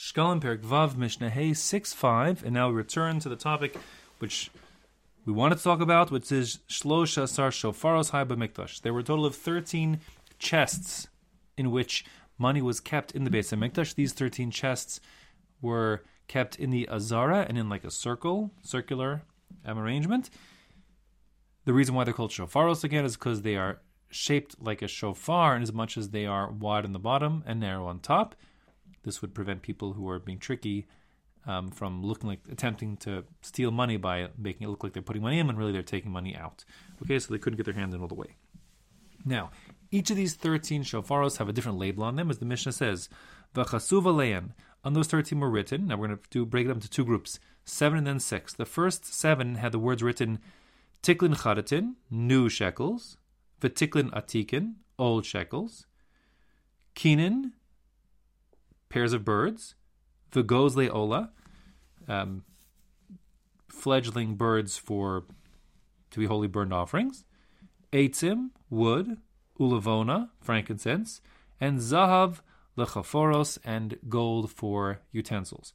Shkalim Perik Vav Mishnah Hey 6 5. And now we return to the topic which we wanted to talk about, which is Shlosha Sar Shofaros Haiba Mikdash. There were a total of 13 chests in which money was kept in the Beis Hamikdash. These 13 chests were kept in the Azara and in like a circle, circular arrangement. The reason why they're called shofaros again is because they are shaped like a shofar in as much as they are wide on the bottom and narrow on top. This would prevent people who are being tricky um, from looking like attempting to steal money by making it look like they're putting money in when really they're taking money out. Okay, so they couldn't get their hands in all the way. Now, each of these 13 shofaros have a different label on them, as the Mishnah says. V'chasuva leyan. On those 13 were written. Now we're going to do break it up into two groups, seven and then six. The first seven had the words written tiklin chadatin, new shekels, v'tiklin atikin, old shekels, kinin, pairs of birds, ola, um, fledgling birds for to be holy burned offerings, eitzim, wood, ulavona, frankincense, and zahav, lechaforos, and gold for utensils.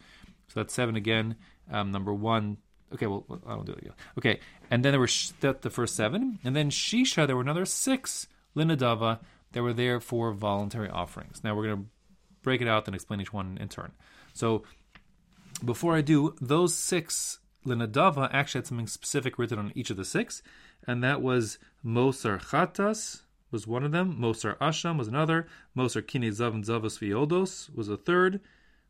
So that's seven again. Um, number one. Okay, well, I don't do it yet. Okay, and then there were sh- the, the first seven, and then Shisha, there were another six linadava that were there for voluntary offerings. Now we're going to break it out and explain each one in turn. So before I do, those six linadava actually had something specific written on each of the six, and that was Mosar Chatas was one of them, Mosar Asham was another, Mosar Kine Zav and Zavos Viodos was a third,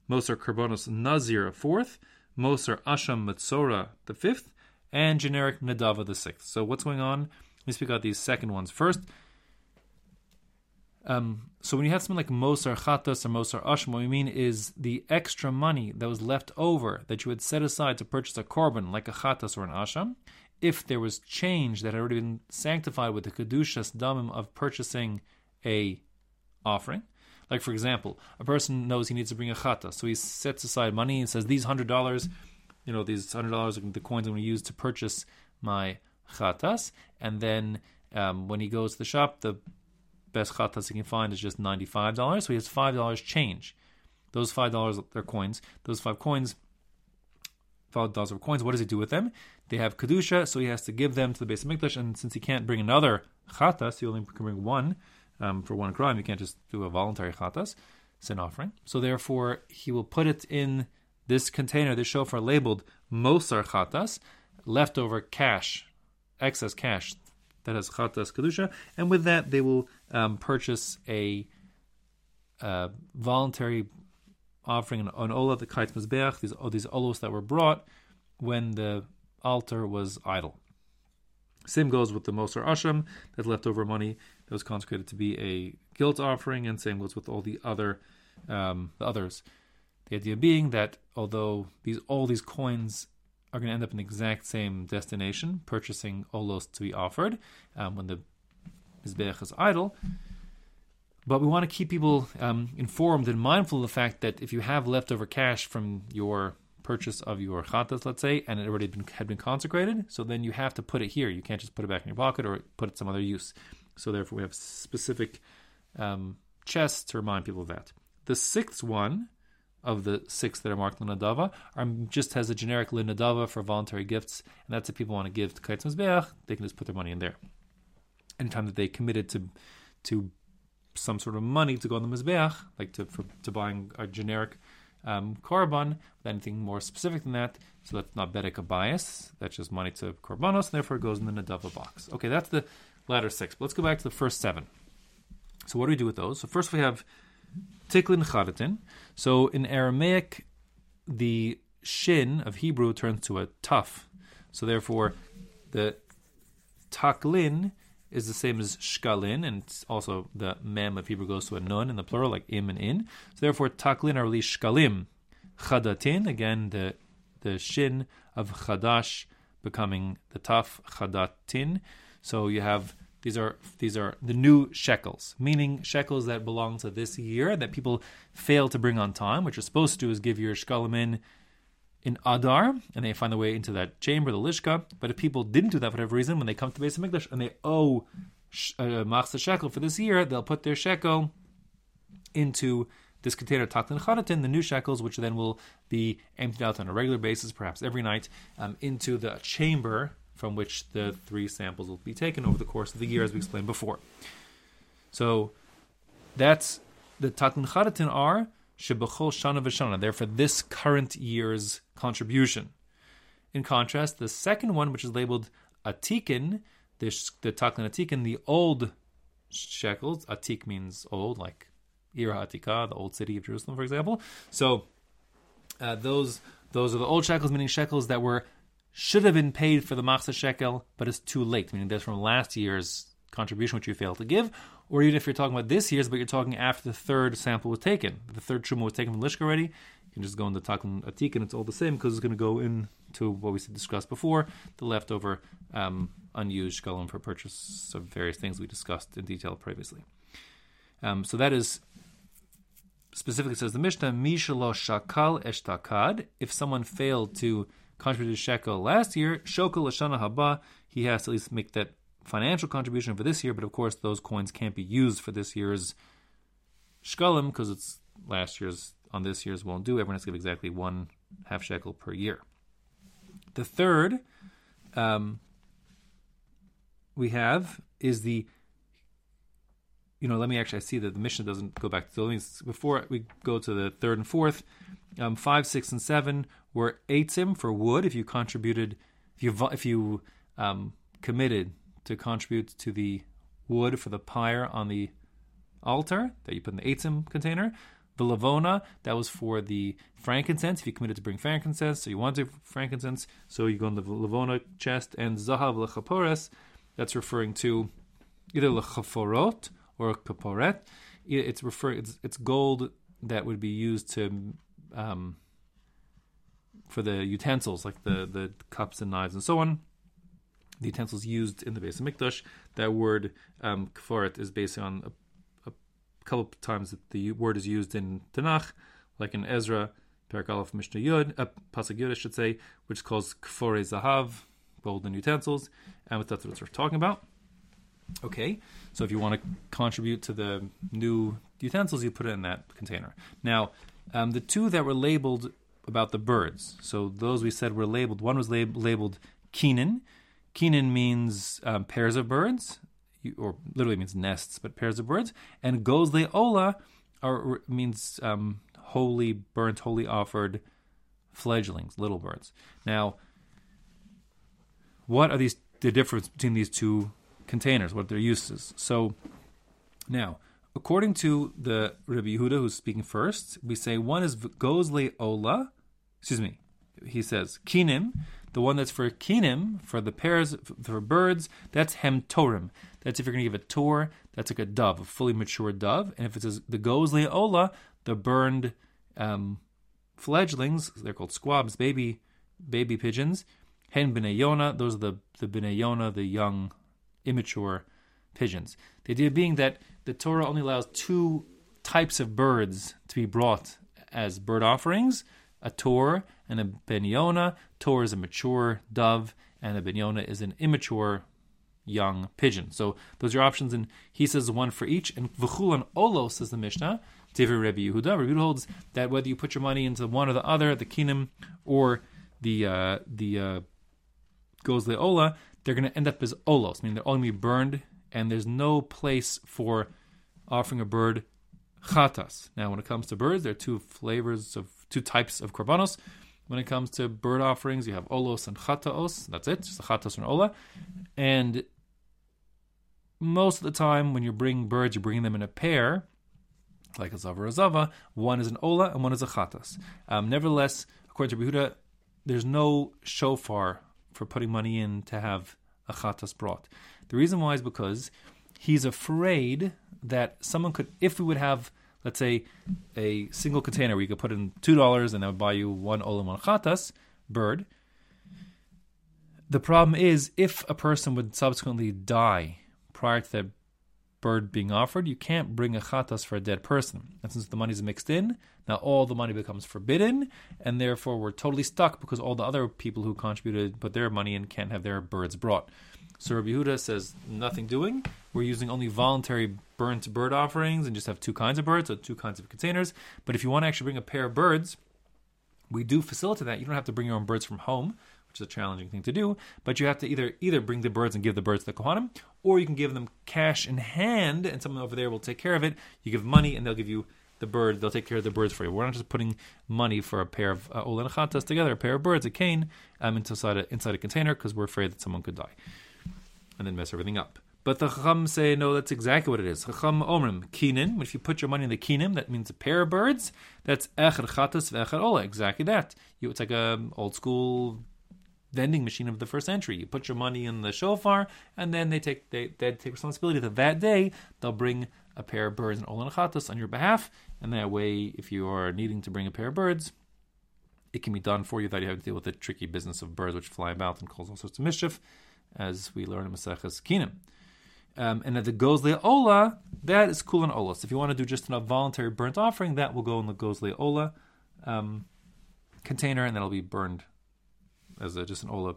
Mosar Karbonos Nazir a fourth, Mosar Asham Matsora the fifth, and generic Nadava the sixth. So what's going on? Let me speak out these second ones first. Um, so when you have something like Mosar Chatas or Mosar Asham, what we mean is the extra money that was left over that you had set aside to purchase a korban, like a Chatas or an Asham, if there was change that had already been sanctified with the Kedushas Damim of purchasing a offering. Like for example, a person knows he needs to bring a chata, so he sets aside money and says, "These hundred dollars, you know, these hundred dollars are the coins I'm going to use to purchase my chatas." And then um, when he goes to the shop, the best chatas he can find is just ninety five dollars, so he has five dollars change. Those five dollars are coins. Those five coins, five dollars of coins. What does he do with them? They have kedusha, so he has to give them to the Beis Hamikdash. And since he can't bring another chatas, he only can bring one um, for one crime. You can't just do a voluntary chatas, sin offering. So therefore, he will put it in this container, this shofar labeled Mosar chatas, leftover cash, excess cash that has chatas kedusha, and with that they will um, purchase a uh, voluntary offering an, an olah the kait mizbeach, these these olos that were brought when the altar was idle. Same goes with the Mosar Asham, that leftover money that was consecrated to be a guilt offering, and same goes with all the other um, the others. The idea being that although these all these coins are going to end up in the exact same destination, purchasing olos to be offered um, when the mizbeach is idle, but we want to keep people um, informed and mindful of the fact that if you have leftover cash from your purchase of your chatas, let's say, and it already been, had been consecrated, so then you have to put it here. You can't just put it back in your pocket or put it some other use. So therefore, we have specific um, chests to remind people of that. The sixth one of the six that are marked linadava are just has a generic linadava for voluntary gifts, and that's if people want to give to Kaitz Mizbeach, they can just put their money in there. Anytime that they committed to to some sort of money to go on the Mizbeach, like to for, to buying a generic um, korban, anything more specific than that. So that's not bedek bias. That's just money to korbanos, and therefore it goes in the nadava box. Okay, that's the latter six. But let's go back to the first seven. So what do we do with those? So first we have tiklin chadatin. So in Aramaic, the shin of Hebrew turns to a taf. So therefore, the taklin is the same as shkalin, and also the mem of Hebrew goes to a nun in the plural, like im and in. So therefore, taklin are really shkalim. Chadatin, again, the the shin of chadash becoming the taf chadatin. So you have these are these are the new shekels, meaning shekels that belong to this year that people fail to bring on time. What you're supposed to do is give your shkalim in in Adar, and they find their way into that chamber, the Lishka. But if people didn't do that for whatever reason, when they come to Beis Hamikdash and they owe uh, Machzah shekel for this year, they'll put their shekel into this container taklin chadatin, the new shekels, which then will be emptied out on a regular basis, perhaps every night, um, into the chamber from which the three samples will be taken over the course of the year, as we explained before. So that's the taklin chadatin are shebechol shana v'shana. They're for this current year's contribution. In contrast, the second one, which is labeled atikin, the, the taklin atikin, the old shekels. Atik means old, like Ira Atika, the old city of Jerusalem, for example. So uh, those those are the old shekels, meaning shekels that were should have been paid for the machzah shekel, but it's too late. Meaning that's from last year's contribution which you failed to give, or even if you're talking about this year's, but you're talking after the third sample was taken, the third truma was taken from Lishka already. You can just go into Taklin Atik, and it's all the same because it's going to go into what we discussed before, the leftover um, unused shkalim for purchase of various things we discussed in detail previously. Um, so that is specifically says the Mishnah, Mishalo Shakal Eshtakad. If someone failed to contribute to shekel last year, Shokal Lashana Haba, he has to at least make that financial contribution for this year, but of course those coins can't be used for this year's shkalim because it's last year's on this year's won't do. Everyone has to give exactly one half shekel per year. The third um, we have is the you know, let me actually I see that the Mishnah doesn't go back to the before we go to the third and fourth. Um, five, six, and seven were eitzim for wood. If you contributed, if you if you um, committed to contribute to the wood for the pyre on the altar that you put in the eitzim container. The lavona that was for the frankincense. If you committed to bring frankincense, so you wanted frankincense, so you go in the lavona chest. And zahav lechapores, that's referring to either lechaforot or kaporet. It's refer it's, it's gold that would be used to um, for the utensils like the the cups and knives and so on. The utensils used in the Beis Hamikdash. That word um, kaforet is based on a, a couple of times that the word is used in Tanakh, like in Ezra, Perak Aleph Mishnah Yud, uh, Pasuk Yud, I should say, which calls kfore zahav, golden utensils, and that's what we're talking about. Okay, so if you want to contribute to the new utensils, you put it in that container. Now, um, the two that were labeled about the birds, so those we said were labeled. One was lab- labeled Keenan. Keenan means um, pairs of birds, or literally means nests, but pairs of birds. And Gozle Ola are, means um, holy, burnt, holy offered fledglings, little birds. Now, what are these the difference between these two containers, what their uses. So now, according to the Rabbi Yehuda, who's speaking first, we say one is gozle ola. Excuse me. He says kinim, the one that's for kinim for the pairs for birds. That's hemtorim. That's if you're going to give a tour, That's like a dove, a fully mature dove. And if it says the gozle ola, the burned um, fledglings, they're called squabs, baby baby pigeons. Hen b'nei those are the the b'nei the young immature pigeons. The idea being that the Torah only allows two types of birds to be brought as bird offerings a tor and a benyona. Tor is a mature dove, and a benyona is an immature young pigeon. So those are options, and he says one for each. And v'chulan olos says the Mishnah. Divrei Rebbe Yehuda. Rebbe Yehuda holds that whether you put your money into one or the other, the kinim or the uh, the uh, ola, they're going to end up as olos, meaning they're all going to be burned, and there's no place for offering a bird chatas. Now, when it comes to birds, there are two flavors of two types of korbanos. When it comes to bird offerings, you have olos and chataos. That's it, just a chatas and ola. And most of the time, when you're bringing birds, you're bringing them in a pair, like a zava or a zava. One is an ola and one is a chatas. Um, nevertheless, according to Behuda, there's no shofar for putting money in to have a chatas brought. The reason why is because he's afraid that someone could, if we would have, let's say, a single container where you could put in two dollars and that would buy you one olam one chatas bird. The problem is if a person would subsequently die prior to that bird being offered, you can't bring a chatas for a dead person. And since the money is mixed in, now all the money becomes forbidden, and therefore we're totally stuck because all the other people who contributed put their money in can't have their birds brought. So Rabbi Yehuda says nothing doing. We're using only voluntary burnt bird offerings and just have two kinds of birds, so two kinds of containers. But if you want to actually bring a pair of birds, we do facilitate that. You don't have to bring your own birds from home, which is a challenging thing to do. But you have to either either bring the birds and give the birds the kohanim, or you can give them cash in hand, and someone over there will take care of it. You give money, and they'll give you the bird. They'll take care of the birds for you. We're not just putting money for a pair of uh, Olan Chatas together, a pair of birds, a cane, um, inside a, inside a container because we're afraid that someone could die and then mess everything up. But the Chacham say, no, that's exactly what it is. Chacham omrim, kinin. If you put your money in the kinim, that means a pair of birds. That's echad chatas v'echad ola. Exactly that. You, it's like a old school vending machine of the first century. You put your money in the shofar, and then they take they, they take responsibility that that day they'll bring a pair of birds and ola chatas on your behalf, and that way, if you are needing to bring a pair of birds, it can be done for you. That you have to deal with the tricky business of birds which fly about and cause all sorts of mischief, as we learn in Maseches Kinim. Um, and at the Gozle Ola, that is cool and Ola. So if you want to do just a voluntary burnt offering, that will go in the Gozle Ola um, container, and that'll be burned as a, just an Ola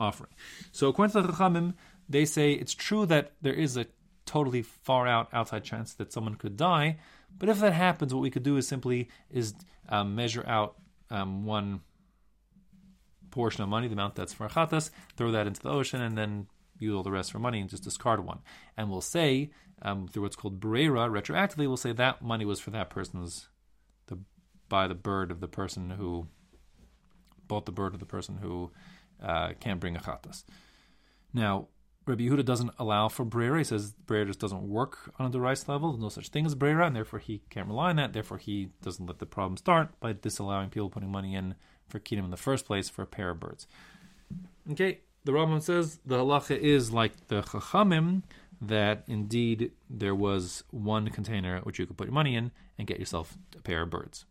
offering. So according to the Chachamim, they say it's true that there is a totally far out outside chance that someone could die, but if that happens, what we could do is simply is um, measure out um, one portion of money, the amount that's for chatas, throw that into the ocean, and then use all the rest for money and just discard one. And we'll say, um, through what's called brera, retroactively, we'll say that money was for that person's, the buy the bird of the person who bought the bird of the person who uh, can't bring a chatas. Now, Rabbi Yehuda doesn't allow for brera. He says brera just doesn't work on a rice level. There's no such thing as brera, and therefore he can't rely on that. Therefore, he doesn't let the problem start by disallowing people putting money in for kinim in the first place for a pair of birds. Okay, the Rambam says the halacha is like the chachamim that indeed there was one container which you could put your money in and get yourself a pair of birds.